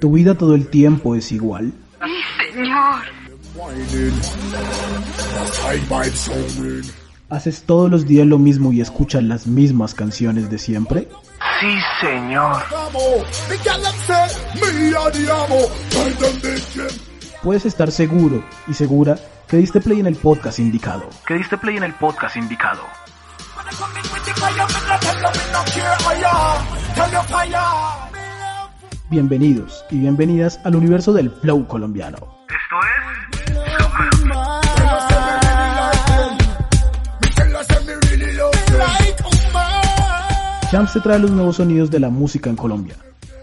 ¿Tu vida todo el tiempo es igual? Señor. ¿Haces todos los días lo mismo y escuchas las mismas canciones de siempre? Sí, señor. Puedes estar seguro y segura que diste play en el podcast indicado. Que diste play en el podcast indicado. Bienvenidos y bienvenidas al universo del flow colombiano. Esto es... Champs te trae los nuevos sonidos de la música en Colombia.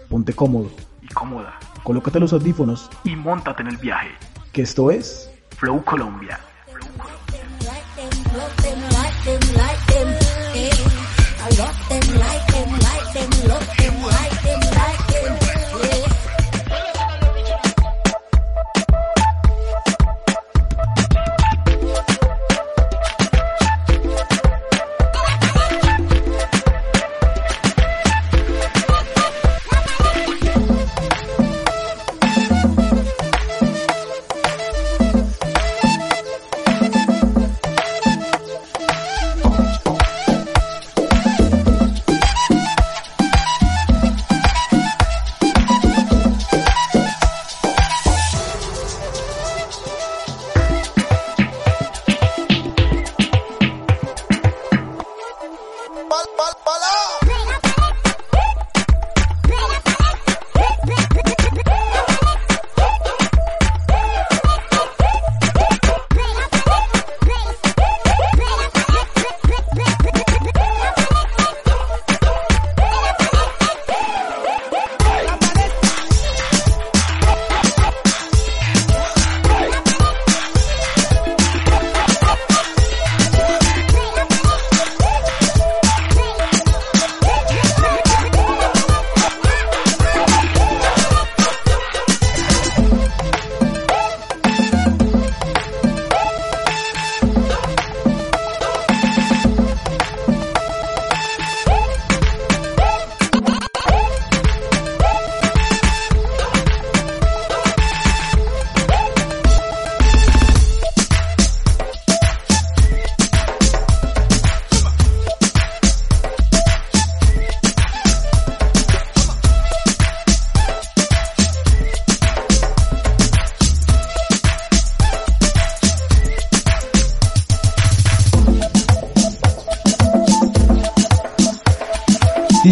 Ponte cómodo, Y cómoda. colócate los audífonos, Y montate en el viaje. que esto es Flow Colombia.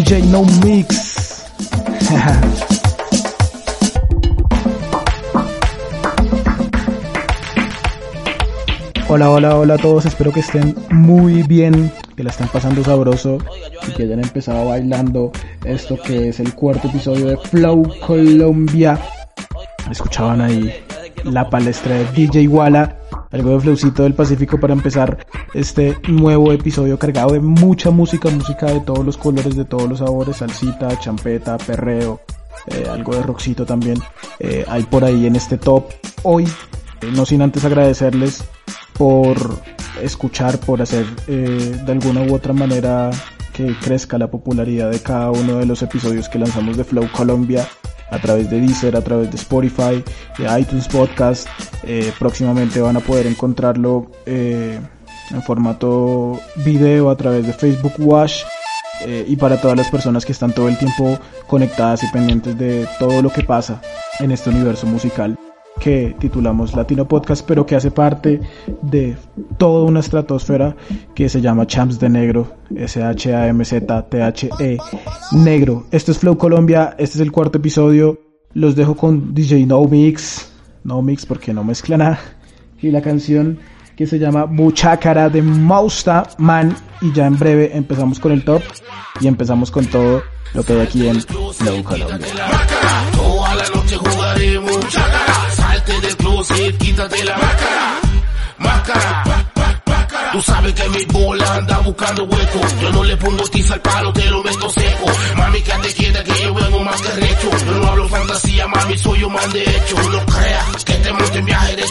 No Mix. Hola, hola, hola a todos, espero que estén muy bien, que la estén pasando sabroso y que hayan empezado bailando esto que es el cuarto episodio de Flow Colombia. Escuchaban ahí la palestra de DJ Walla, algo de flowcito del Pacífico para empezar este nuevo episodio cargado de mucha música, música de todos los colores, de todos los sabores, salsita, champeta, perreo, eh, algo de rockcito también eh, hay por ahí en este top. Hoy, eh, no sin antes agradecerles por escuchar, por hacer de alguna u otra manera que crezca la popularidad de cada uno de los episodios que lanzamos de Flow Colombia a través de Deezer, a través de Spotify, de iTunes Podcast. Próximamente van a poder encontrarlo en formato video a través de Facebook Watch. eh, y para todas las personas que están todo el tiempo conectadas y pendientes de todo lo que pasa en este universo musical. que titulamos Latino Podcast, pero que hace parte de toda una estratosfera que se llama Champs de Negro, S-H-A-M-Z-T-H-E, Negro. Este es Flow Colombia, este es el cuarto episodio. Los dejo con DJ No Mix, No Mix porque no mezcla nada, y la canción que se llama Muchacara de Mausta Man. Y ya en breve empezamos con el top y empezamos con todo lo que hay aquí en Flow Colombia. Toda la noche jugaremos chácara. Salte del closet, quítate la máscara. Máscara. Tú sabes que mi bola anda buscando hueco. Yo no le pongo tiza al palo, te lo meto seco. Mami, quédate quieta que yo vengo más que recho. Yo no hablo fantasía, mami, soy un man de hecho.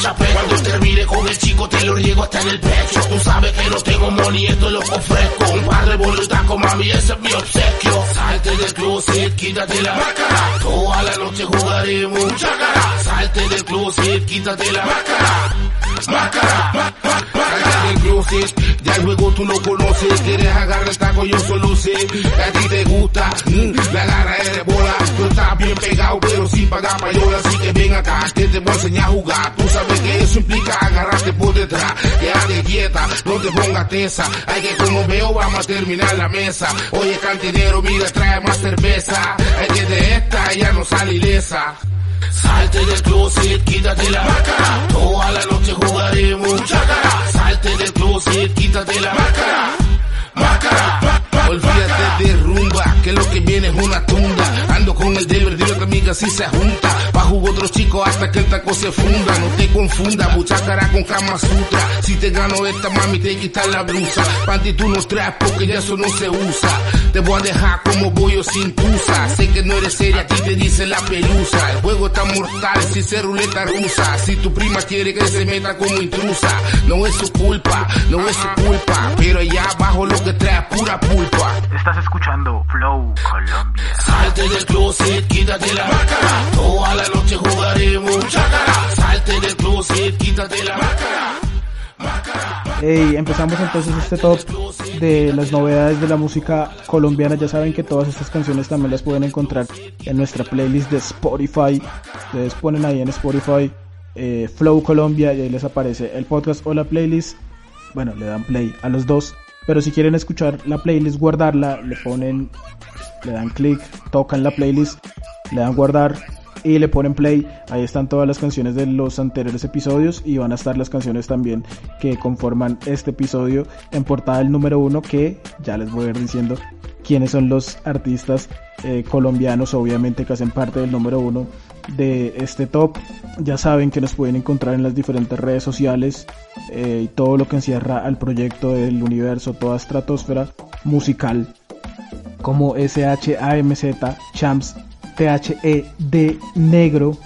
Chapé. Cuando termine con el chico, te lo riego hasta en el pecho. Tú sabes que no tengo money, esto es lo ofrezco. Un par de con mami, ese es mi obsequio. Salte del closet, quítate la máscara. Toda la noche jugaremos chácara. Salte del closet, quítate la máscara. Máscara. Del ya el juego tú no conoces. Quieres agarrar el taco, yo sé. que A ti te gusta, mm, la agarra de bola. Tú estás bien pegado, pero sin pagar payola. Así que ven acá, que te voy a enseñar a jugar. Tú sabes que eso implica agarrarte por detrás. Quédate quieta, no te pongas tesa. Hay que como veo, vamos a terminar la mesa. Oye, cantinero, mira, trae más cerveza. Hay que de esta ya no sale ilesa. Salte del closet, quítate la máscara. Toda la noche jugaremos. Salte del closet, quítate la máscara. Máscara. Olvídate de rumba, que lo que viene es una tunda. Ando con el deber de otra amiga si se junta. Bajo otro chico hasta que el taco se funda. No te confunda, mucha cara con Kama Sutra. Si te gano esta mami, te quitar la blusa. Panty tú no traes porque ya eso no se usa. Te voy a dejar como bollo sin tusa. Sé que no eres seria, aquí te dice la pelusa. El juego está mortal, si se ruleta rusa. Si tu prima quiere que se meta como intrusa, no es su culpa, no es su culpa. Pero allá abajo lo que trae pura pulpa. Estás escuchando Flow Colombia. Salte del closet, quítate la máscara. Toda la noche jugaremos. Salte del closet, quítate la máscara. Hey, empezamos entonces este top de las novedades de la música colombiana. Ya saben que todas estas canciones también las pueden encontrar en nuestra playlist de Spotify. Ustedes ponen ahí en Spotify eh, Flow Colombia y ahí les aparece el podcast o la playlist. Bueno, le dan play a los dos. Pero si quieren escuchar la playlist, guardarla, le ponen, le dan clic, tocan la playlist, le dan guardar y le ponen play. Ahí están todas las canciones de los anteriores episodios y van a estar las canciones también que conforman este episodio en portada del número uno que ya les voy a ir diciendo quiénes son los artistas eh, colombianos obviamente que hacen parte del número uno de este top. Ya saben que nos pueden encontrar en las diferentes redes sociales eh, y todo lo que encierra al proyecto del universo, toda estratosfera musical como SHAMZ, Champs, THED Negro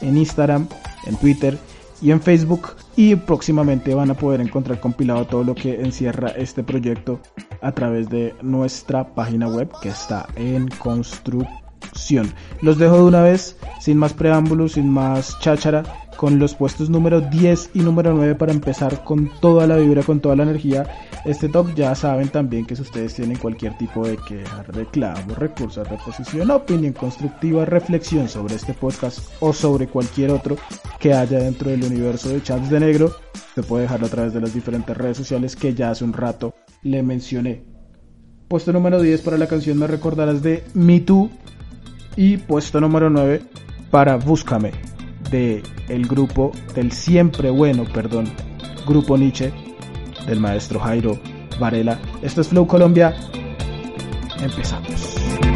en Instagram, en Twitter y en Facebook. Y próximamente van a poder encontrar compilado todo lo que encierra este proyecto a través de nuestra página web que está en construcción. Los dejo de una vez, sin más preámbulos, sin más cháchara, con los puestos número 10 y número 9 para empezar con toda la vibra, con toda la energía. Este top ya saben también que si ustedes tienen cualquier tipo de queja, reclamo, recurso, reposición, opinión constructiva, reflexión sobre este podcast o sobre cualquier otro que haya dentro del universo de Chats de Negro, se puede dejarlo a través de las diferentes redes sociales que ya hace un rato le mencioné. Puesto número 10 para la canción Me Recordarás de Me Too. Y puesto número 9 para Búscame de el grupo del siempre bueno, perdón, grupo Nietzsche del maestro Jairo Varela. Esto es Flow Colombia. Empezamos.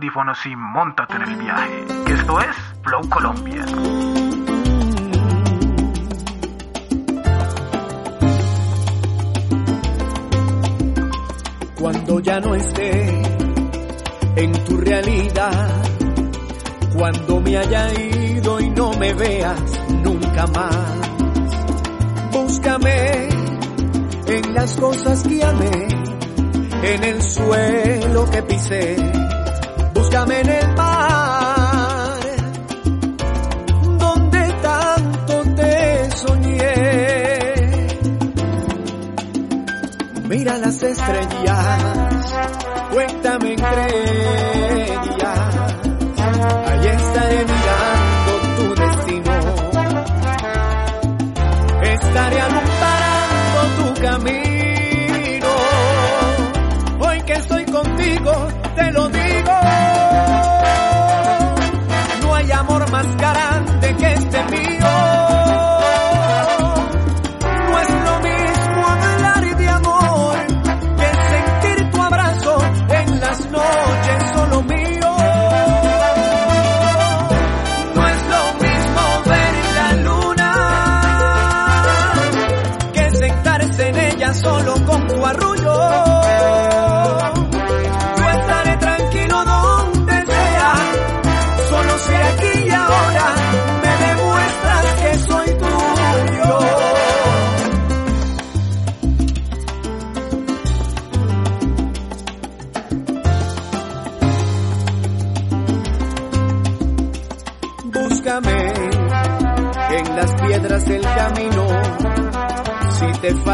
Audífonos y montate en el viaje. Esto es Flow Colombia. cuando ya no esté en tu realidad, cuando me haya ido y no me veas nunca más. Búscame en las cosas que amé, en el suelo que pisé, búscame en el mar, donde tanto te soñé. Mira las estrellas, cuéntame entre ellas. Ahí estaré mirando tu destino. Estaré alumbrando tu camino. Hoy que estoy contigo, más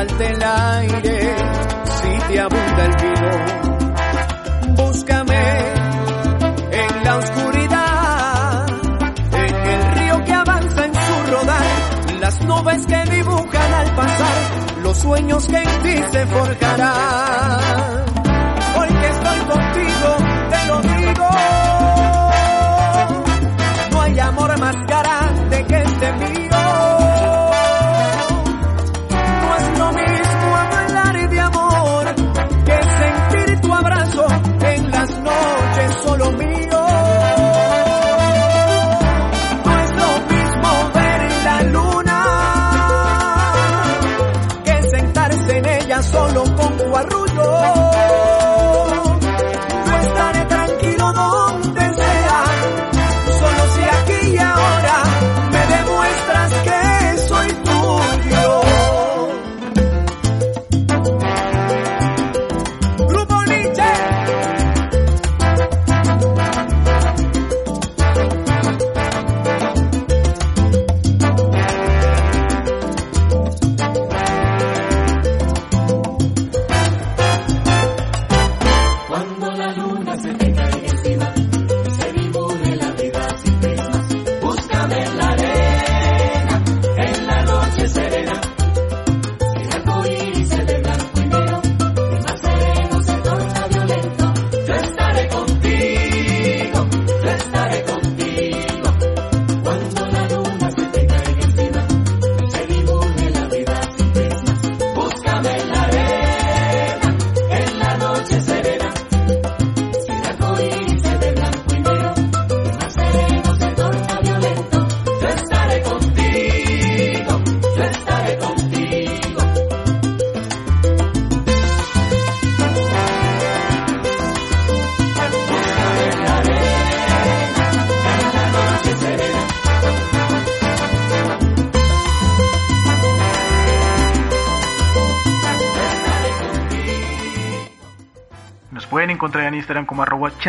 el aire, si te abunda el vino. Búscame en la oscuridad, en el río que avanza en su rodar, las nubes que dibujan al pasar, los sueños que en ti se forjarán. Hoy que estoy contigo, te lo digo. No hay amor más grande que este mío.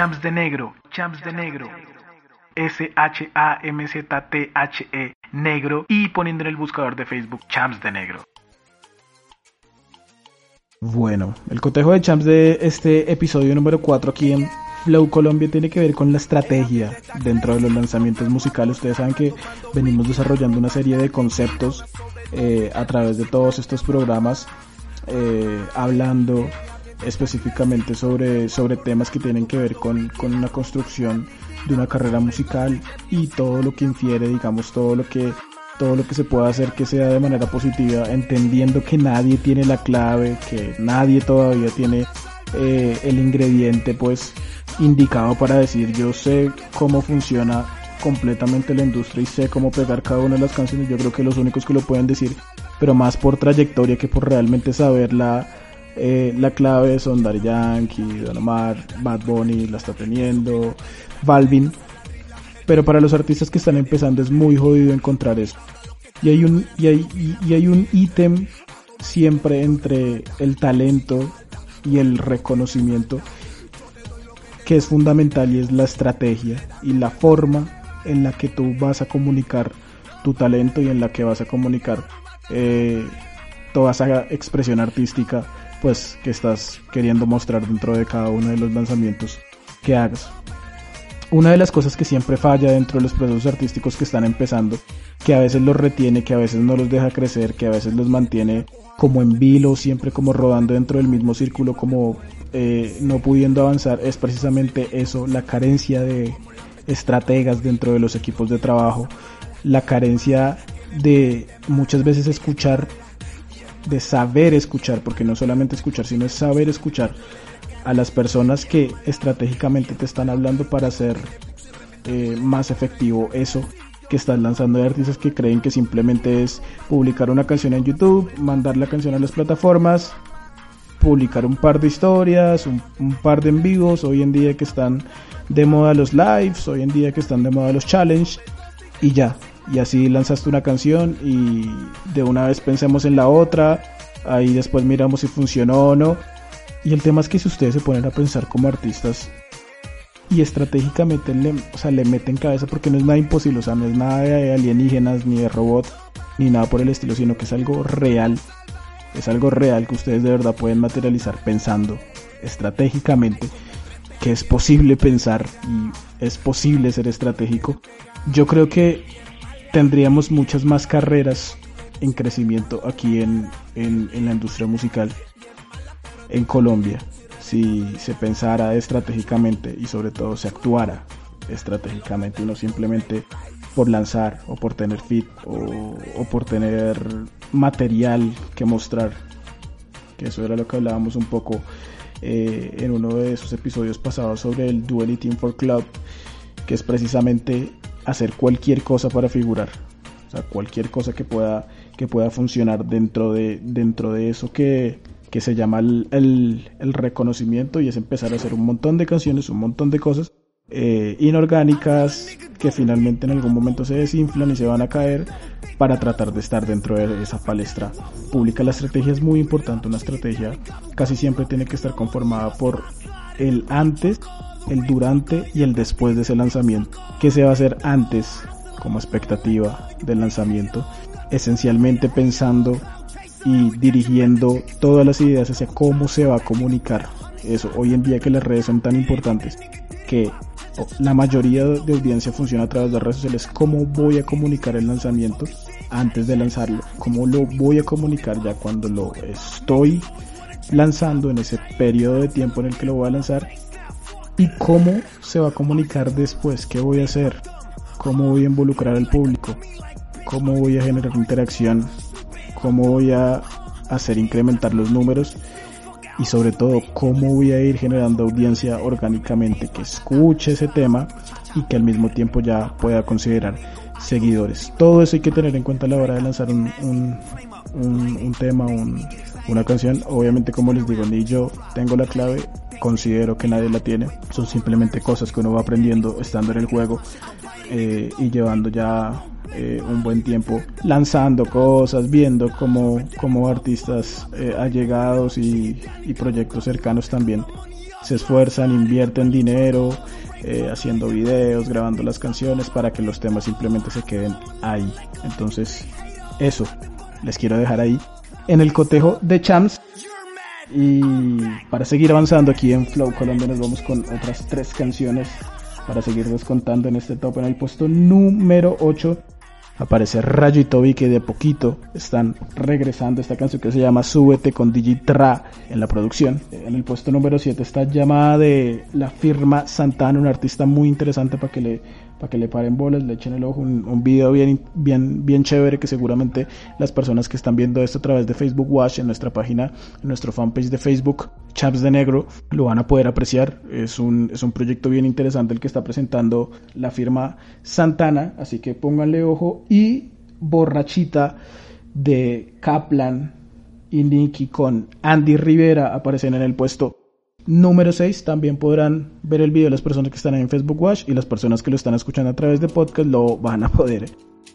Champs de negro, champs de negro. S-H-A-M-Z-T-H-E negro y poniendo en el buscador de Facebook champs de negro. Bueno, el cotejo de champs de este episodio número 4 aquí en Flow Colombia tiene que ver con la estrategia dentro de los lanzamientos musicales. Ustedes saben que venimos desarrollando una serie de conceptos eh, a través de todos estos programas, eh, hablando específicamente sobre, sobre temas que tienen que ver con, con una construcción de una carrera musical y todo lo que infiere, digamos, todo lo que todo lo que se pueda hacer que sea de manera positiva, entendiendo que nadie tiene la clave, que nadie todavía tiene eh, el ingrediente pues indicado para decir yo sé cómo funciona completamente la industria y sé cómo pegar cada una de las canciones, yo creo que los únicos que lo pueden decir, pero más por trayectoria que por realmente saber la, eh, la clave son Daddy Yankee, Don Omar, Bad Bunny la está teniendo, Balvin, pero para los artistas que están empezando es muy jodido encontrar eso. Y hay un, y hay, y hay un ítem siempre entre el talento y el reconocimiento que es fundamental y es la estrategia y la forma en la que tú vas a comunicar tu talento y en la que vas a comunicar eh, toda esa expresión artística pues que estás queriendo mostrar dentro de cada uno de los lanzamientos que hagas. Una de las cosas que siempre falla dentro de los procesos artísticos que están empezando, que a veces los retiene, que a veces no los deja crecer, que a veces los mantiene como en vilo, siempre como rodando dentro del mismo círculo, como eh, no pudiendo avanzar, es precisamente eso, la carencia de estrategas dentro de los equipos de trabajo, la carencia de muchas veces escuchar, de saber escuchar, porque no solamente escuchar, sino es saber escuchar a las personas que estratégicamente te están hablando para hacer eh, más efectivo eso que estás lanzando de artistas que creen que simplemente es publicar una canción en YouTube, mandar la canción a las plataformas, publicar un par de historias, un, un, par de en vivos, hoy en día que están de moda los lives, hoy en día que están de moda los challenge y ya. Y así lanzaste una canción y de una vez pensemos en la otra, ahí después miramos si funcionó o no y el tema es que si ustedes se ponen a pensar como artistas y estratégicamente le, o sea, le meten cabeza porque no es nada imposible, o sea, no es nada de alienígenas ni de robot ni nada por el estilo, sino que es algo real. Es algo real que ustedes de verdad pueden materializar pensando estratégicamente que es posible pensar y es posible ser estratégico. Yo creo que tendríamos muchas más carreras en crecimiento aquí en, en, la industria musical en Colombia si se pensara estratégicamente y sobre todo se actuara estratégicamente y no simplemente por lanzar o por tener fit o, por tener material que mostrar que eso era lo que hablábamos un poco eh, en uno de esos episodios pasados sobre el Duality for Club que es precisamente hacer cualquier cosa para figurar o sea cualquier cosa que pueda que pueda funcionar dentro de dentro de eso que que se llama el, el, reconocimiento y es empezar a hacer un montón de canciones, un montón de cosas eh, inorgánicas que finalmente en algún momento se desinflan y se van a caer para tratar de estar dentro de esa palestra pública. La estrategia es muy importante, una estrategia casi siempre tiene que estar conformada por el antes, el durante y el después de ese lanzamiento. ¿Qué se va a hacer antes como expectativa del lanzamiento? Esencialmente pensando y dirigiendo todas las ideas hacia cómo se va a comunicar. Eso, hoy en día que las redes son tan importantes, que la mayoría de audiencia funciona a través de redes sociales, cómo voy a comunicar el lanzamiento antes de lanzarlo, cómo lo voy a comunicar ya cuando lo estoy lanzando en ese periodo de tiempo en el que lo voy a lanzar y cómo se va a comunicar después, qué voy a hacer, cómo voy a involucrar al público, cómo voy a generar interacción cómo voy a hacer incrementar los números y sobre todo cómo voy a ir generando audiencia orgánicamente que escuche ese tema y que al mismo tiempo ya pueda considerar seguidores. Todo eso hay que tener en cuenta a la hora de lanzar un, un, un, tema, una canción. Obviamente como les digo, ni yo tengo la clave, considero que nadie la tiene. Son simplemente cosas que uno va aprendiendo estando en el juego eh, y llevando ya eh, un buen tiempo lanzando cosas, viendo como, como artistas eh, allegados y, y, proyectos cercanos también se esfuerzan, invierten dinero, eh, haciendo videos, grabando las canciones para que los temas simplemente se queden ahí. Entonces, eso les quiero dejar ahí en el cotejo de Champs. Y para seguir avanzando aquí en Flow Colombia nos vamos con otras tres canciones para seguir descontando en este top. En el puesto número 8 aparece Rayo y Toby que de poquito están regresando esta canción que se llama Súbete con Digitra en la producción. En el puesto número 7 está llamada de la firma Santana, un artista muy interesante para que le para que le paren bolas, le echen el ojo, un, video bien, bien, bien chévere que seguramente las personas que están viendo esto a través de Facebook Watch en nuestra página, en nuestro fanpage de Facebook, Chaps de Negro, lo van a poder apreciar. Es un, es un proyecto bien interesante el que está presentando la firma Santana, así que pónganle ojo y borrachita de Kaplan y Nicky con Andy Rivera aparecen en el puesto número 6 también podrán ver el video las personas que están en Facebook Watch y las personas que lo están escuchando a través de podcast lo van a poder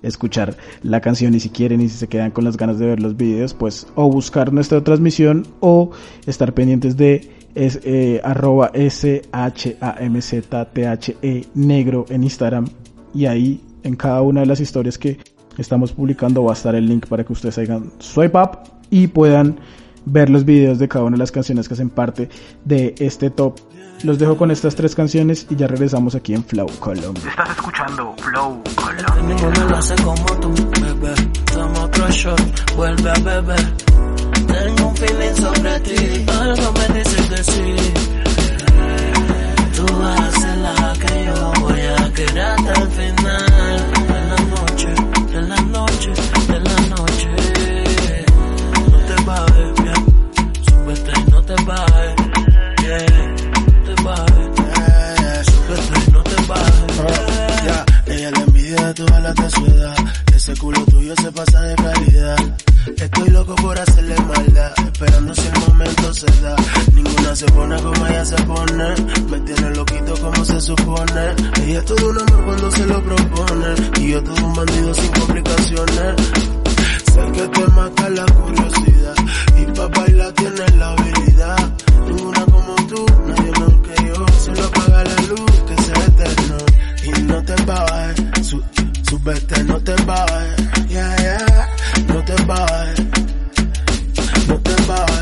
escuchar la canción y si quieren y si se quedan con las ganas de ver los videos pues o buscar nuestra transmisión o estar pendientes de es, eh, arroba s h a m z t h e negro en Instagram y ahí en cada una de las historias que estamos publicando va a estar el link para que ustedes hagan swipe up y puedan ver los videos de cada una de las canciones que hacen parte de este top. Los dejo con estas tres canciones y ya regresamos aquí en Flow Colombia. Estás escuchando Flow Colombia. Ninguno lo hace como tú, bebé. Toma otro shot, vuelve a beber. Tengo un feeling sobre ti, algo me dice que sí. Tú haces la que yo voy a querer hasta el final. Toda la ciudad. Ese culo tuyo se pasa de calidad. Estoy loco por hacerle maldad, esperando si el momento se da. Ninguna se pone como ella se pone, me tiene loquito como se supone. Ella es todo un amor cuando se lo propone, y yo todo un bandido sin complicaciones. Sé que te mata la curiosidad, y pa' bailar tienes la habilidad. Ninguna como tú, nadie mejor que yo. Solo apaga la luz, que sea eterno, y no te bajes. Su Súbete, no te bajes, yeah, yeah, no te bajes, no te bajes,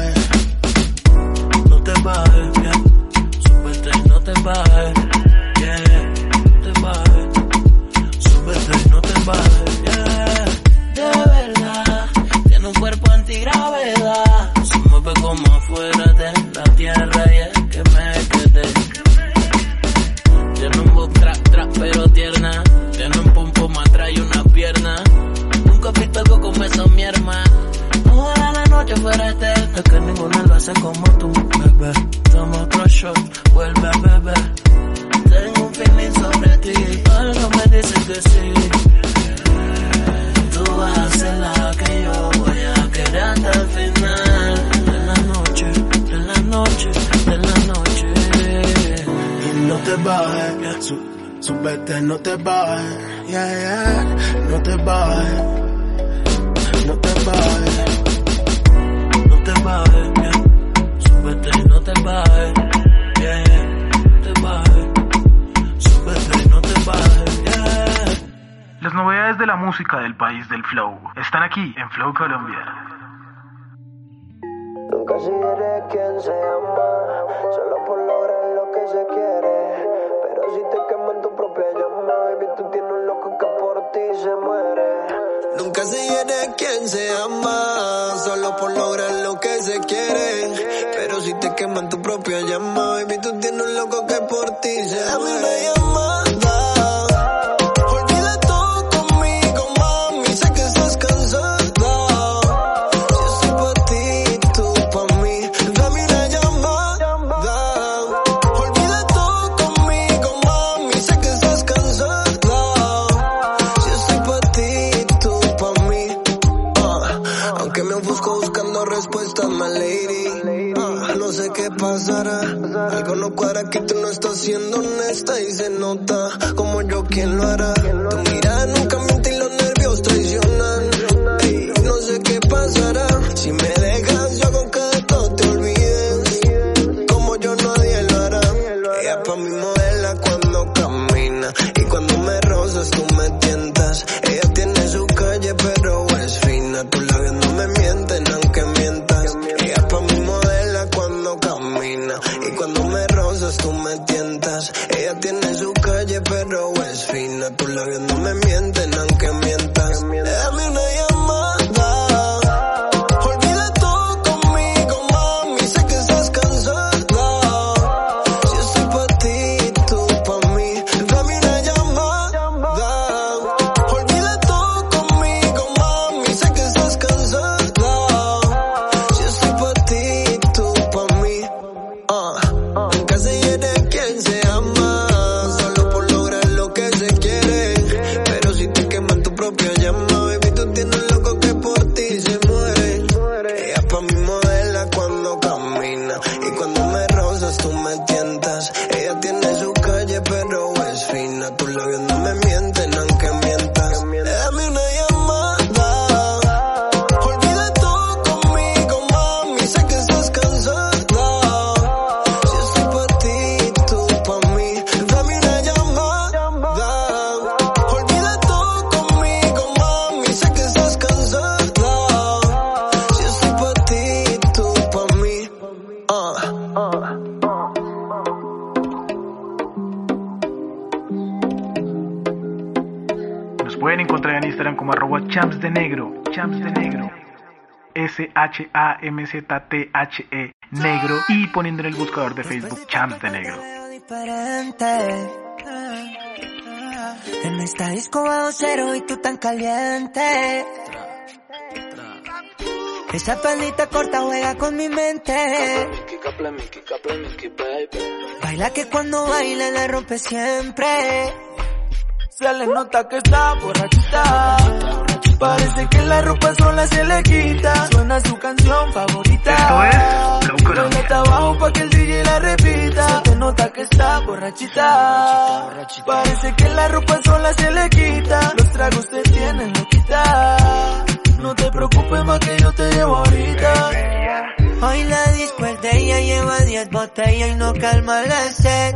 como tú, bebé. Toma otro shot, vuelve a beber. Tengo un feeling sobre ti. Algo me dice que sí. Tú vas a ser la que yo voy a querer hasta el final. De la noche, de la noche, de la noche. y no te bajes. Su, súbete, no te bajes, yeah, yeah, no te bajes, Las novedades de la música del país del Flow están aquí en Flow Colombia. Nunca se eres quien se ama, solo por lograr lo que se quiere. Pero si te queman tu propia llama, baby, tú tienes un loco que por ti se muere. Nunca se hiere quien se ama, solo por lograr lo que se quiere. Pero si te queman tu propia llama, baby, tú tienes un loco que por ti se Dame una llamada. Olvida S-H-A-M-Z-T-H-E negro y poniendo en el buscador de Facebook champs de negro. diferente. En esta disco bajo cero y tú tan caliente. Esa faldita corta juega con mi mente. Baila que cuando baila la rompe siempre. Se le nota que está borrachita. Parece que la ropa sola se le quita. Suena su canción favorita. Esto es hasta abajo pa' que el DJ la repita. Se te nota que está borrachita. Parece que la ropa sola se le quita. Los tragos te tienen loquita. No te preocupes más que yo te llevo ahorita. Hoy la disco es de ella, lleva 10 botellas y no calma la sed.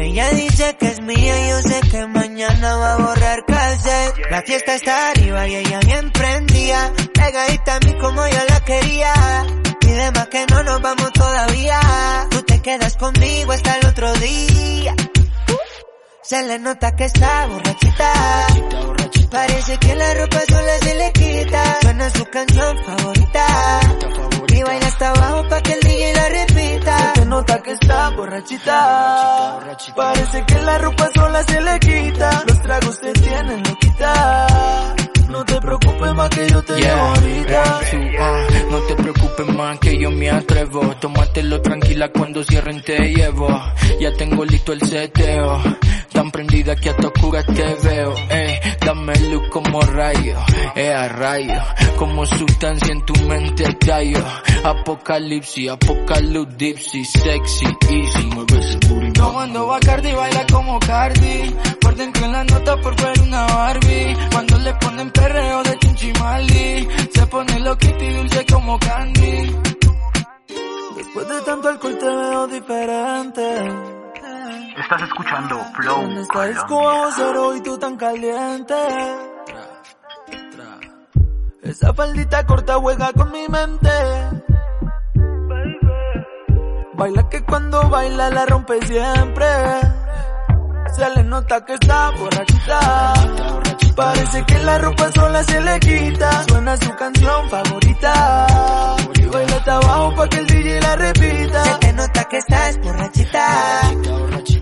Ella dice que es mía, yo sé que mañana va a borrar cassette. La fiesta está arriba y ella bien prendía. Pegadita a mí como yo la quería. Y demás que no nos vamos todavía. Tú te quedas conmigo hasta el otro día. Se le nota que está borrachita. Parece que la ropa sola se le quita. Suena su canción favorita. Y baila hasta abajo pa' que el DJ la repita. Se nota que está borrachita. Parece que la ropa sola se le quita. Los tragos te tienen loquita. No te preocupes más que yo te llevo ahorita. No te preocupes más que yo me atrevo. Tómatelo tranquila cuando cierren te llevo. Ya tengo listo el seteo. Tan prendida que hasta oscura te veo. Eh, dame luz como rayo. Eh, a rayo. Como sustancia en tu mente tallo. Apocalipsis, apocalipsis, sexy, easy. Mueve ese No cuando Bacardi baila como Cardi. Por dentro en la nota por ver una Barbie. Cuando le ponen perreo de chinchimali. Se pone loquita y dulce como candy. Después de tanto alcohol te veo diferente. Estás escuchando Flow En esta disco cero y tú tan caliente. Esa faldita corta juega con mi mente. Baila que cuando baila la rompe siempre. Se le nota que está borrachita. Parece que la ropa sola se le quita. Suena su canción favorita. Y baila hasta abajo pa' que el DJ la repita. Se te nota que estás borrachita.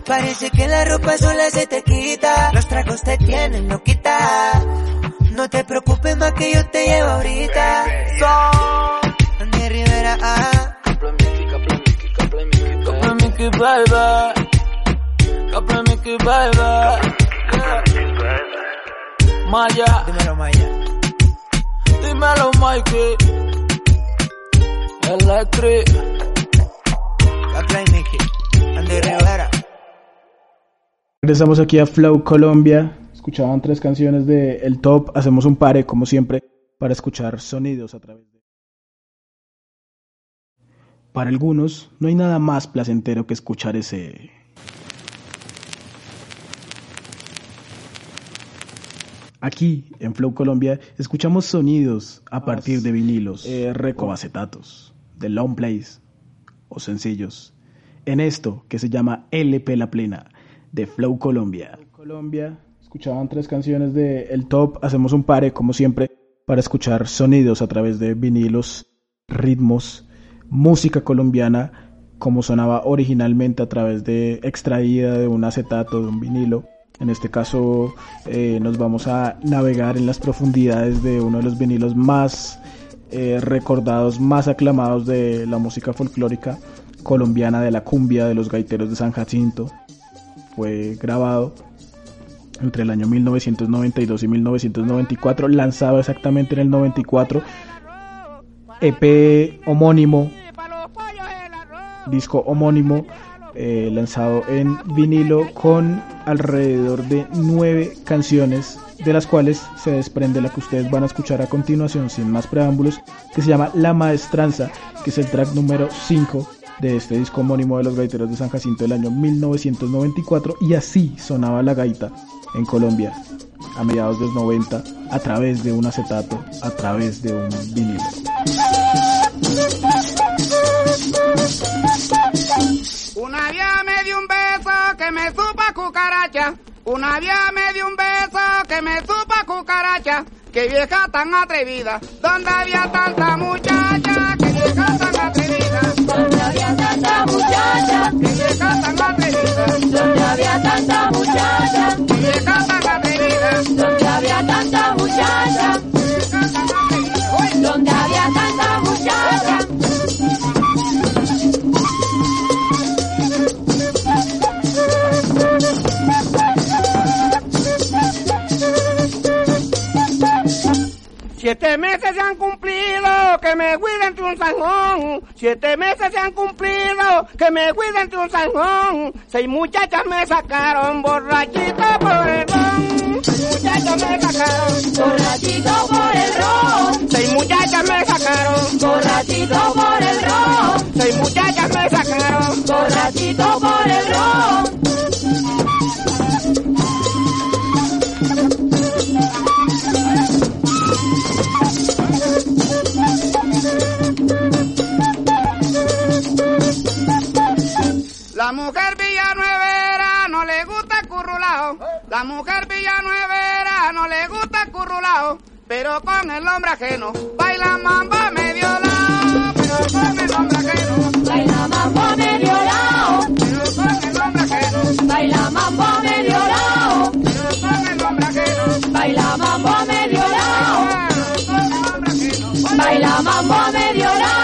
Parece que la ropa sola se te quita. Los tragos te tienen loquita. No te preocupes más que yo te llevo ahorita. Son Andy Rivera, ah. Mickey, baby. Couple Mickey, baby. Maya. Dímelo, Maya. Dímelo, Mikey. Electric. Mickey. Andy Rivera. Regresamos aquí a Flow Colombia. Escuchaban tres canciones de El Top. Hacemos un pare, como siempre, para escuchar sonidos a través de. Para algunos, no hay nada más placentero que escuchar ese. Aquí en Flow Colombia escuchamos sonidos a partir de vinilos, eh, acetatos, de long plays o sencillos. En esto que se llama LP La Plena de Flow Colombia. Colombia, escuchaban tres canciones de El Top. Hacemos un pare, como siempre, para escuchar sonidos a través de vinilos, ritmos, música colombiana, como sonaba originalmente a través de extraída de un acetato, de un vinilo. En este caso eh, nos vamos a navegar en las profundidades de uno de los vinilos más eh, recordados, más aclamados de la música folclórica colombiana, de la cumbia de los gaiteros de San Jacinto. Fue grabado entre el año 1992 y 1994, lanzado exactamente en el 94, EP homónimo, disco homónimo eh, lanzado en vinilo con alrededor de nueve canciones de las cuales se desprende la que ustedes van a escuchar a continuación sin más preámbulos que se llama La Maestranza que es el track número 5 de este disco homónimo de los gaiteros de San Jacinto del año 1994 y así sonaba la gaita en Colombia a mediados de los 90 a través de un acetato, a través de un vinilo. Una vía me dio un beso que me supa cucaracha. Una vía me dio un beso que me supa cucaracha. Que vieja tan atrevida. Donde había tanta muchacha. Que vieja tan atrevida. Donde había tanta muchacha. Que vieja tan atrevida. Donde había tanta muchacha. Que vieja tan atrevida. Donde había tanta muchacha. Donde había tanta muchacha. Siete meses se han cumplido, que me cuiden entre un zanjón. Siete meses se han cumplido, que me cuiden entre un zanjón. Seis muchachas me sacaron borrachito por el ron. Seis muchachas me sacaron borrachito por el ron. Seis muchachas me sacaron borrachito por el ron. Seis muchachas me sacaron. Hombre ajeno baila mamba medio lao. Pero con el hombre ajeno baila mambo medio lao. Pero con el hombre ajeno baila mambo medio lao. Pero con el hombre ajeno baila mambo medio lao. Baila mambo medio lao.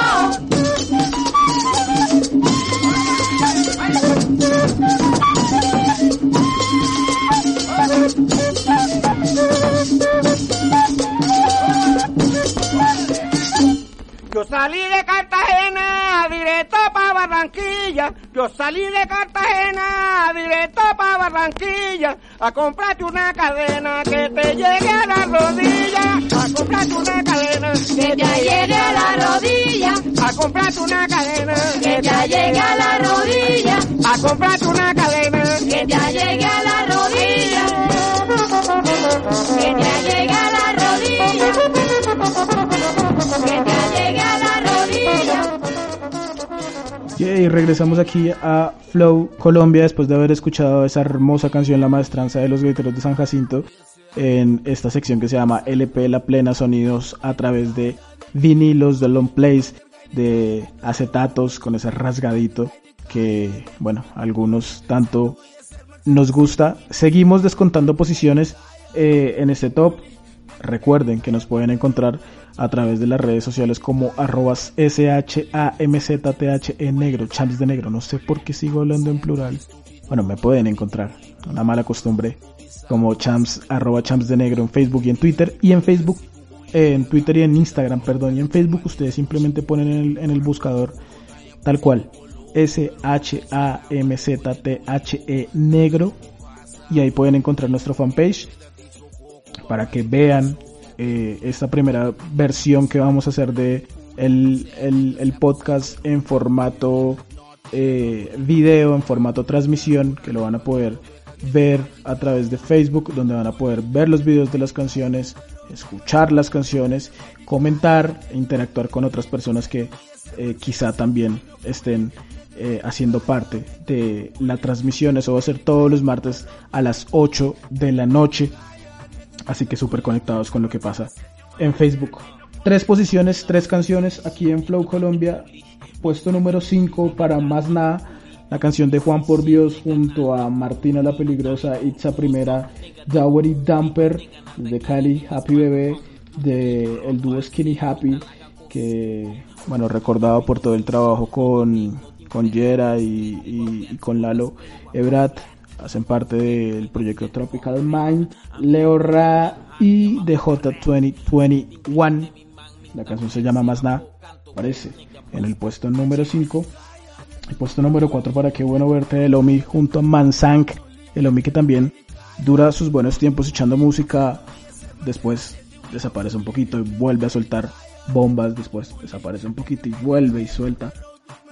Salí de Cartagena directo pa' Barranquilla. Yo salí de Cartagena directo pa' Barranquilla. A comprarte una cadena que te llegue a la rodilla. A comprarte una cadena que te llegue a la rodilla. A comprarte una cadena que te llegue a la rodilla. A comprarte una cadena que te llegue a la rodilla. Que te llegue a la rodilla. Y regresamos aquí a Flow Colombia después de haber escuchado esa hermosa canción La Maestranza de los Gaiteros de San Jacinto en esta sección que se llama LP La Plena Sonidos a través de vinilos de long plays de acetatos con ese rasgadito que bueno algunos tanto nos gusta. Seguimos descontando posiciones eh, en este top recuerden que nos pueden encontrar a través de las redes sociales como arrobas en negro, champs de negro. No sé por qué sigo hablando en plural. Bueno, me pueden encontrar. Una mala costumbre. Como champs, arroba de negro en Facebook y en Twitter. Y en Facebook, eh, en Twitter y en Instagram, perdón. Y en Facebook ustedes simplemente ponen en el, en el buscador tal cual. S-H-A-M-Z-T-H-E negro. Y ahí pueden encontrar nuestro fanpage. Para que vean eh, esta primera versión que vamos a hacer de el, el, podcast en formato eh, video, en formato transmisión, que lo van a poder ver a través de Facebook, donde van a poder ver los videos de las canciones, escuchar las canciones, comentar e interactuar con otras personas que eh, quizá también estén haciendo parte de la transmisión. Eso va a ser todos los martes a las 8 de la noche. Así que súper conectados con lo que pasa en Facebook. Tres posiciones, tres canciones aquí en Flow Colombia. Puesto número 5 para Más Nada. La canción de Juan por Dios junto a Martina la Peligrosa, Itza Primera, Dowry Dumper, de Cali, Happy Bebé, de el dúo Skinny Happy, que, bueno, recordado por todo el trabajo con, con y, y- y con Lalo Ebrat, hacen parte del proyecto Tropical Mind, Leo Ra y de J2021. La canción se llama Más Nada, aparece en el puesto número 5. El puesto número 4 para qué bueno verte el Omi junto a Mansank. El Omi que también dura sus buenos tiempos echando música. Después desaparece un poquito y vuelve a soltar bombas. Después desaparece un poquito y vuelve y suelta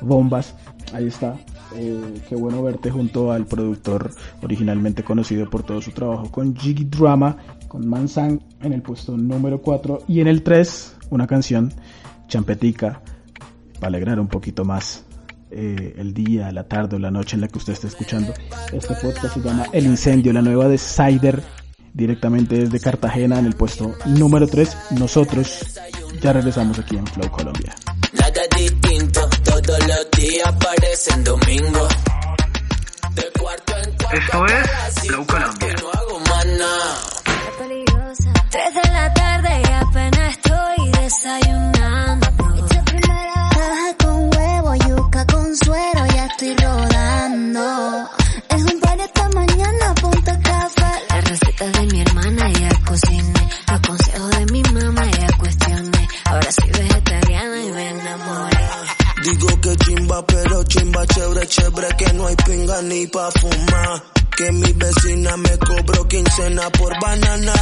bombas. Ahí está. Eh, qué bueno verte junto al productor originalmente conocido por todo su trabajo con Jiggy Drama, con Mansang en el puesto número 4 y en el 3 una canción champetica para alegrar un poquito más eh, el día, la tarde o la noche en la que usted esté escuchando. Este podcast se llama El Incendio, la nueva de Cider, directamente desde Cartagena en el puesto número 3. Nosotros ya regresamos aquí en Flow Colombia. Nada distinto, todos los días parecen domingo. De cuarto en cuarto. Esto es Colombia. No hago más nada. Tres de la tarde y apenas estoy desayunando. Caja con huevo, yuca con suero, ya estoy rodando. Es un par esta mañana, punto café. Las recetas de mi hermana ya cociné. Los consejos de mi mamá ya cuestioné. Ahora me enamoré. Digo que chimba, pero chimba chévere, chévere, que no hay pinga ni pa' fumar. Que mi vecina me cobró quincena por banana.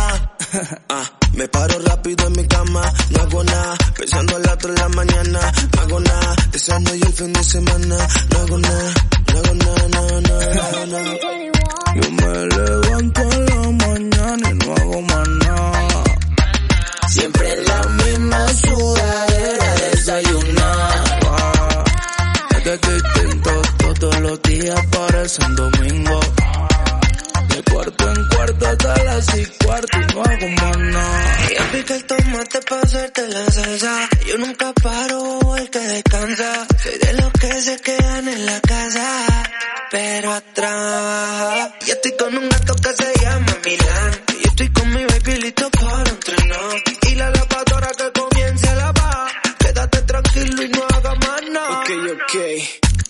Ah, me paro rápido en mi cama, no hago nada. Pensando a las 3 de la mañana, no hago nada. Deseando y el fin de semana, no hago nada. No hago nada, nada, nada, nada. Yo me levanto en la mañana y no hago más nada. Siempre la misma sudadera que es distinto, todos los días parecen domingo. De cuarto en cuarto hasta las y cuarto y no hago más nada. Ella pica el tomate pa' hacerte la salsa. Yo nunca paro el que descansa. Soy de los que se quedan en la casa, pero atrás. Yo estoy con un gato que se llama Milán. Y estoy con mi baby listo para entrenar. Y la lavadora que Ok,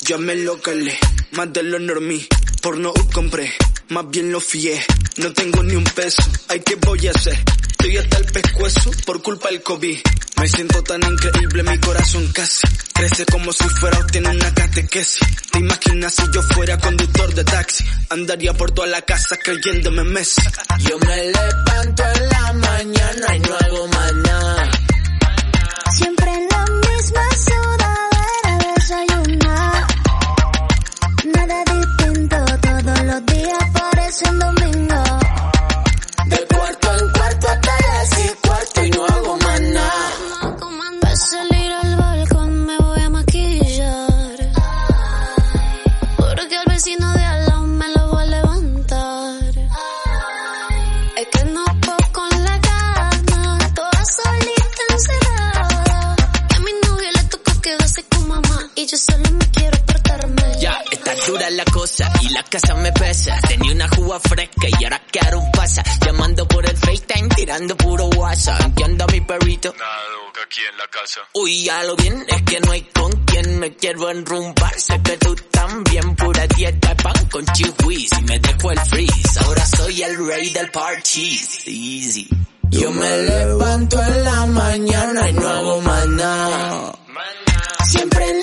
ya me lo calé, más de lo normí, por no compré, más bien lo fié, no tengo ni un peso, ay qué voy a hacer, estoy hasta el pescuezo por culpa del COVID, me siento tan increíble, mi corazón casi, crece como si fuera tiene una catequesis, te imaginas si yo fuera conductor de taxi, andaría por toda la casa creyéndome Messi. Yo me levanto en la mañana y no hago más nada. Siempre en la misma los días parecen domingo. De cuarto en cuarto hasta las y cuarto y no hago más nada. Para salir al balcón me voy a maquillar. Porque al vecino de al lado me lo voy a levantar. Es que no puedo con la gana, toda solita encerrada. Y a mi novio le tocó quedarse con mamá y yo solo me quiero. Ya, está dura la cosa y la casa me pesa. Tenía una juga fresca y ahora quedaron pasa. Llamando por el FaceTime, tirando puro WhatsApp. ¿En qué anda mi perrito? aquí en la casa. Uy, ya lo bien, es que no hay con quien me quiero enrumbar. Sé que tú también, pura dieta de pan con chihuis. Y me dejo el freeze, ahora soy el rey del party. Easy. Yo me levanto en la mañana y no hago más nada. Siempre en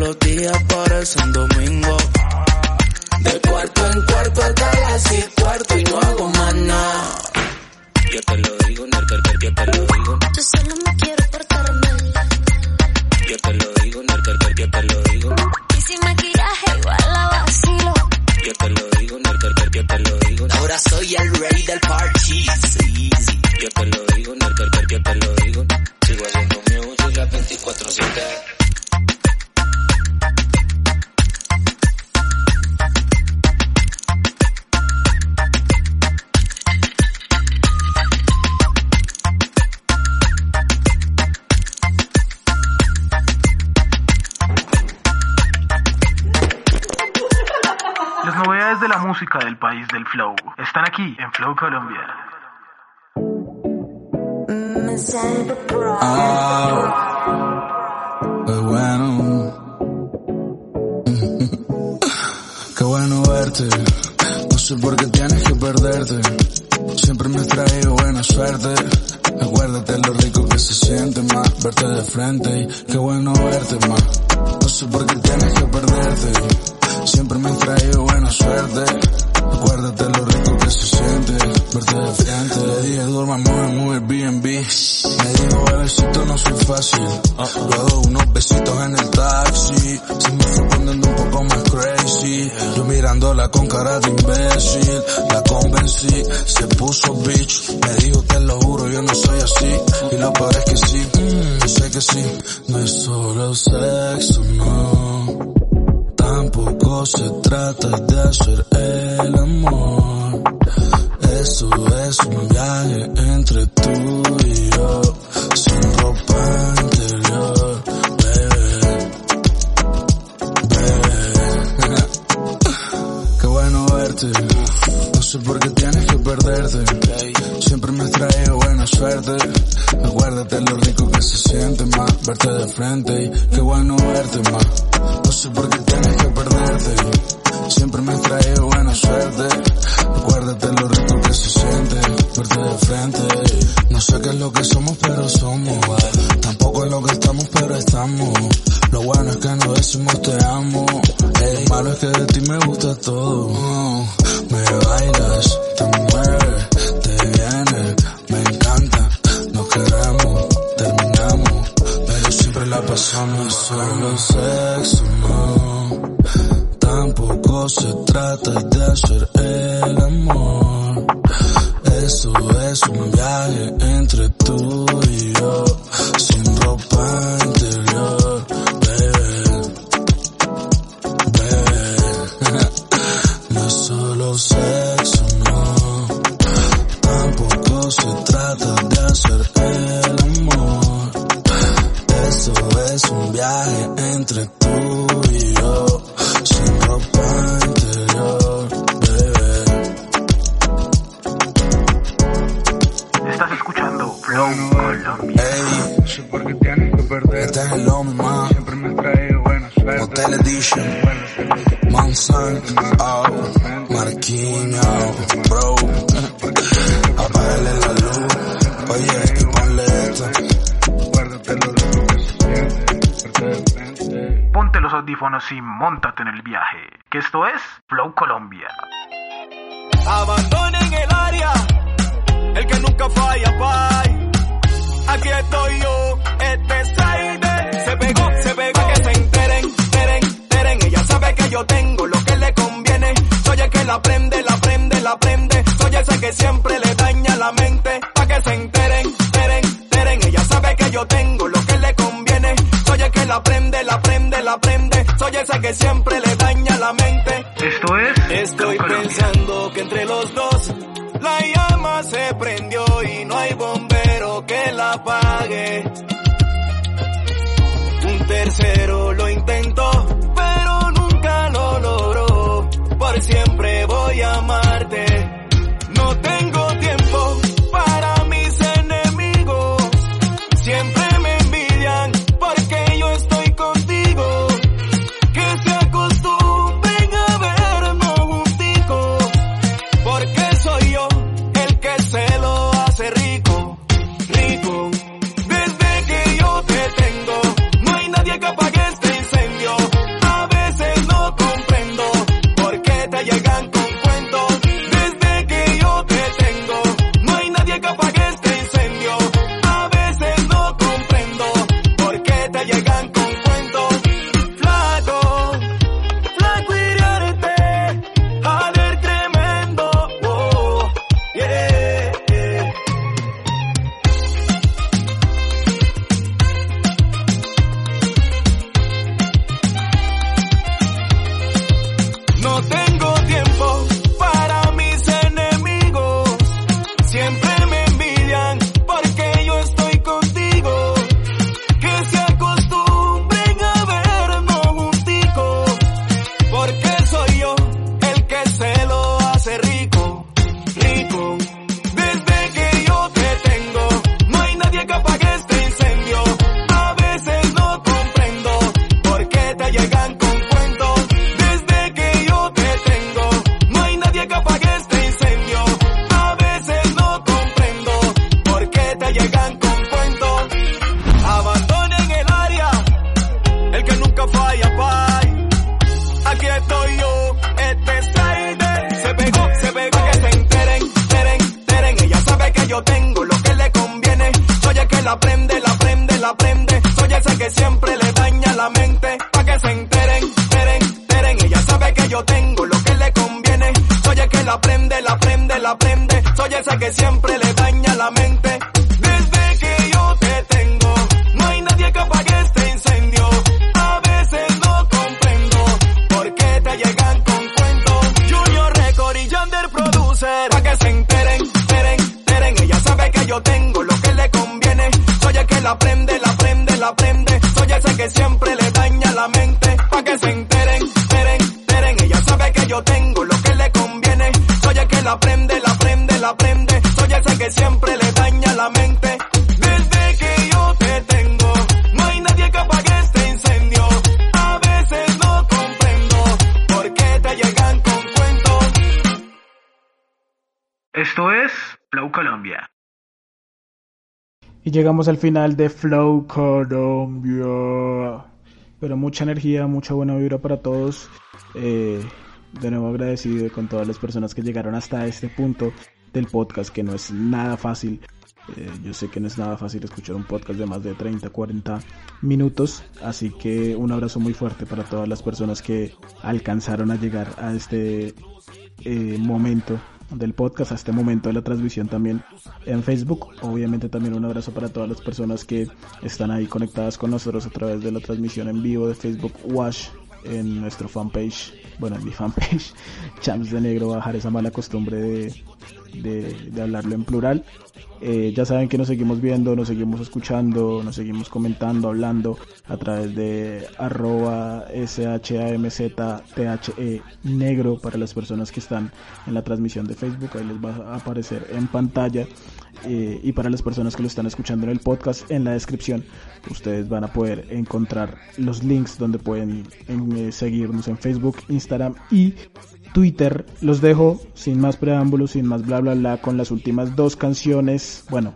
los días parecen domingo. De cuarto en cuarto hasta las seis cuarto y no hago más nada. Yo te lo digo, no, yo te lo digo. Yo solo no quiero portar mal. Yo te lo digo, no, yo te lo digo. Y sin maquillaje igual la vacilo. Yo te lo digo, no, yo te lo digo. Ahora soy el rey del party. En Flow Colombia. Ah, bueno. Qué bueno verte. No sé por qué tienes que perderte. Siempre me has traído buena suerte. Acuérdate lo rico que se siente más verte de frente y qué bueno verte más. No sé por qué tienes que perderte. Siempre me has traído buena suerte. Acuérdate lo rico que se siente verte de frente. Le dije duermamos en un Airbnb. Me dijo bebecito no soy fácil. Luego unos besitos en el taxi. Se me fue poniendo un poco más crazy. Yo mirándola con cara de imbécil. La convencí, se puso bitch. Me dijo te lo juro yo no soy así. Y lo peor es que sí, mm, sé que sí. No es solo sexo, no. Tampoco se trata de hacer el amor. Eso es un viaje entre tú y yo. Sin ropa interior, bebé. Bebé. Qué bueno verte. No sé por qué tienes que perderte. Siempre me has traído buena suerte. Acuérdate lo rico que se siente más verte de frente. Y qué bueno verte más. Sé por qué tienes que perderte. Siempre me traído buena suerte. Acuérdate lo rico que se siente verte de frente. No sé qué es lo que somos, pero somos. Perder. Este es el hombre, ma. Siempre me trae buena suerte. Hotel Edition. Mansan, oh, Marquinho, bro. Apágale la luz. Oye, y ponle esto. Acuérdate lo rico que se siente. verte de frente. Ponte los audífonos y montate en el viaje. Que esto es Flow Colombia. Abandonen el área, el que nunca falla, pay. Aquí estoy yo, este es. Se pegó, se pegó, que se enteren, enteren, enteren. Ella sabe que yo tengo lo que le conviene. Soy el que la prende, la prende, la prende. Soy ese que siempre le daña la mente. Pa' que se enteren, enteren, enteren. Ella sabe que yo tengo lo que le conviene. Soy el que la prende, la prende, la prende. Soy ese que siempre le daña la mente. Esto es Estoy pensando que entre los apague. Un tercero la prende, la prende, la prende. Soy ese que siempre le daña la mente. Desde que yo te tengo, no hay nadie que apague este incendio. A veces no comprendo por qué te llegan con cuentos. Esto es Flow Colombia. Y llegamos al final de Flow Colombia. Pero mucha energía, mucha buena vibra para todos. Eh, de nuevo agradecido con todas las personas que llegaron hasta este punto del podcast, que no es nada fácil. Eh, yo sé que no es nada fácil escuchar un podcast de más de 30, 40 minutos. Así que un abrazo muy fuerte para todas las personas que alcanzaron a llegar a este eh, momento del podcast, a este momento de la transmisión también en Facebook. Obviamente también un abrazo para todas las personas que están ahí conectadas con nosotros a través de la transmisión en vivo de Facebook Wash en nuestro fanpage, bueno en mi fanpage, Champs de Negro, bajar esa mala costumbre de, de, de hablarlo en plural. Eh, ya saben que nos seguimos viendo, nos seguimos escuchando, nos seguimos comentando, hablando a través de arroba SHAMZTHE negro para las personas que están en la transmisión de Facebook, ahí les va a aparecer en pantalla. Eh, y para las personas que lo están escuchando en el podcast, en la descripción ustedes van a poder encontrar los links donde pueden eh, seguirnos en Facebook, Instagram y Twitter. Los dejo sin más preámbulos, sin más bla bla bla, con las últimas dos canciones. Bueno,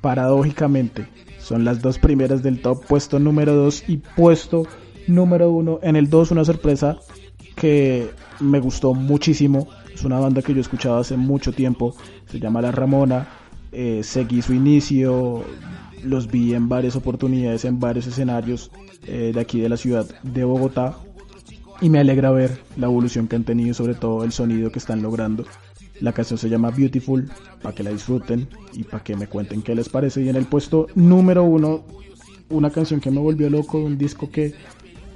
paradójicamente, son las dos primeras del top, puesto número 2 y puesto número 1. En el 2 una sorpresa que me gustó muchísimo. Es una banda que yo he escuchado hace mucho tiempo. Se llama La Ramona. Eh, seguí su inicio. Los vi en varias oportunidades, en varios escenarios eh, de aquí de la ciudad de Bogotá y me alegra ver la evolución que han tenido, sobre todo el sonido que están logrando. La canción se llama Beautiful, para que la disfruten y para que me cuenten qué les parece. Y en el puesto número uno, una canción que me volvió loco, un disco que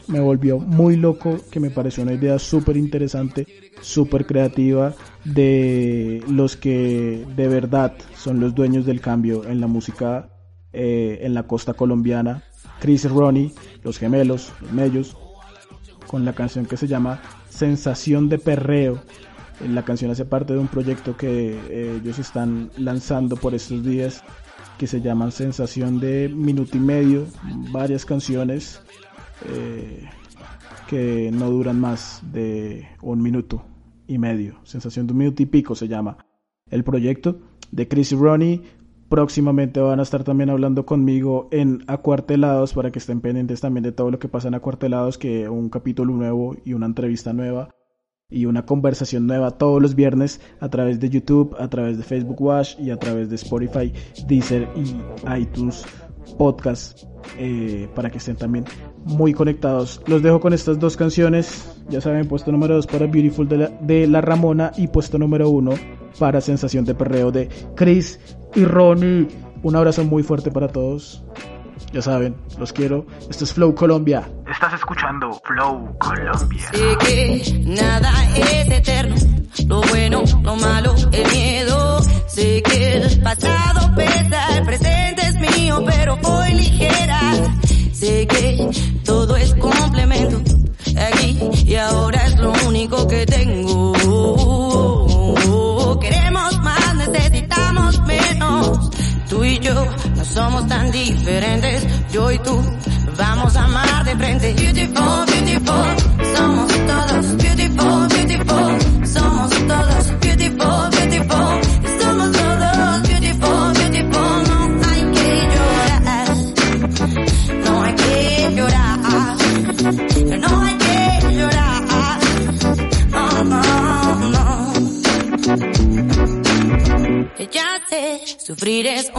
me volvió muy loco, que me pareció una idea súper interesante, súper creativa, de los que de verdad son los dueños del cambio en la música eh, en la costa colombiana. Chris y Ronnie, los gemelos, los mellos, con la canción que se llama Sensación de Perreo. La canción hace parte de un proyecto que eh, ellos están lanzando por estos días que se llama Sensación de Minuto y Medio, varias canciones eh, que no duran más de un minuto y medio. Sensación de minuto y pico se llama el proyecto de Chris Ronnie. Próximamente van a estar también hablando conmigo en Acuartelados para que estén pendientes también de todo lo que pasa en Acuartelados, que un capítulo nuevo y una entrevista nueva y una conversación nueva todos los viernes a través de YouTube, a través de Facebook Watch y a través de Spotify, Deezer y iTunes Podcast eh, para que estén también muy conectados. Los dejo con estas dos canciones. Ya saben, puesto número 2 para Beautiful de la, de la Ramona y puesto número 1 para Sensación de Perreo de Chris y Ronnie. Un abrazo muy fuerte para todos. Ya saben, los quiero. Esto es Flow Colombia. Estás escuchando Flow Colombia. Sé que nada es eterno, lo bueno, lo malo, el miedo. Sé que el pasado pesa, el presente pero voy ligera. Sé que todo es complemento, aquí y ahora es lo único que tengo. Queremos más, necesitamos menos. Tú y yo no somos tan diferentes. Yo y tú vamos a amar de frente. Beautiful, no.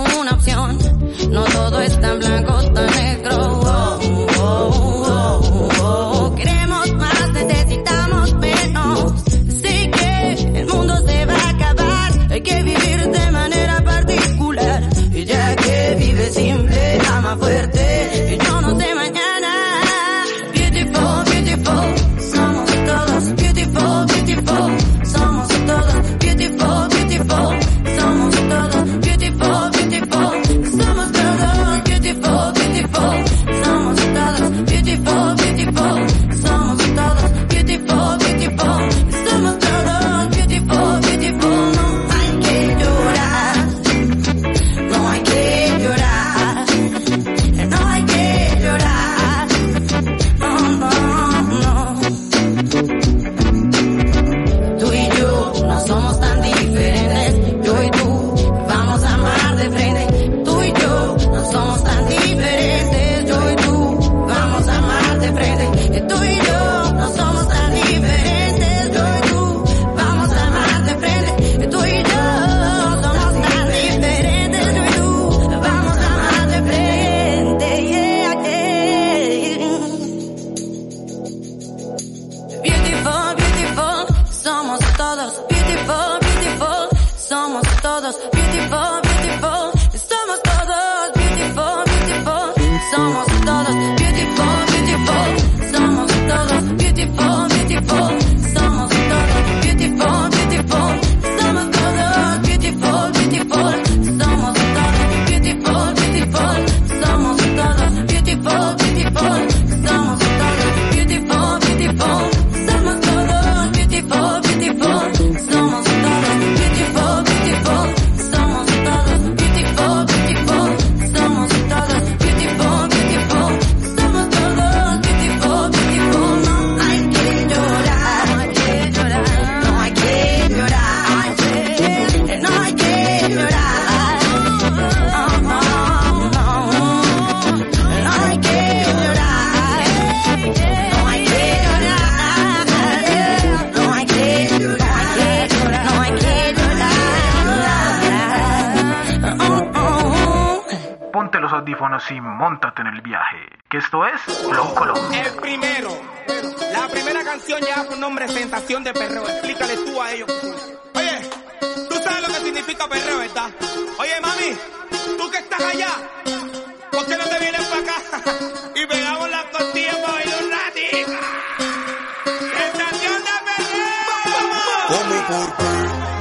Por qué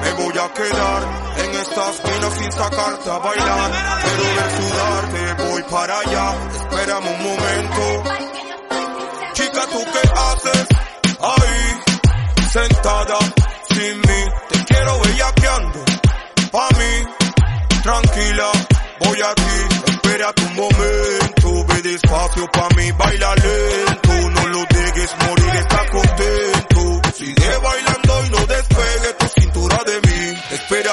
me voy a quedar en esta esquina sin sacarte a bailar? Quiero ver sudarte, voy para allá, espérame un momento. Chica, ¿tú qué haces ahí? Sentada sin mí, te quiero bellaqueando. Pa' mí, tranquila, voy aquí, espera tu momento. Ve despacio pa' mí, baila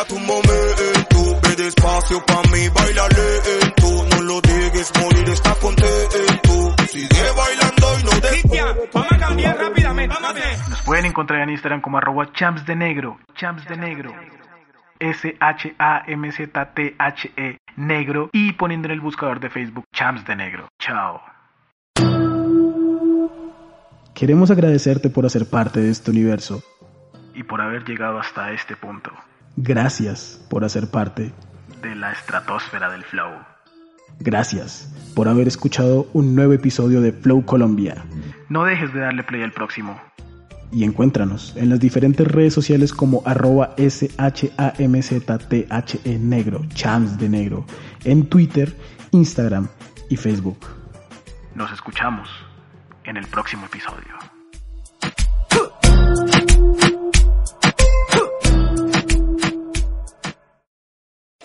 Tu momento, ve despacio pa' mí, baila lento. No lo dejes morir, está contento. Sigue bailando y no despegue. Vamos a cambiar rápidamente. Nos pueden encontrar en Instagram como arroba champs de negro. Champs de negro. S-H-A-M-Z-T-H-E negro. Y poniendo en el buscador de Facebook champs de negro. Chao. Queremos agradecerte por hacer parte de este universo. Y por haber llegado hasta este punto Gracias por hacer parte. de la estratosfera del flow. Gracias por haber escuchado un nuevo episodio de Flow Colombia. No dejes de darle play al próximo. Y encuéntranos en las diferentes redes sociales como arroba SHAMZTHE negro, chams de negro, en Twitter, Instagram y Facebook. Nos escuchamos en el próximo episodio.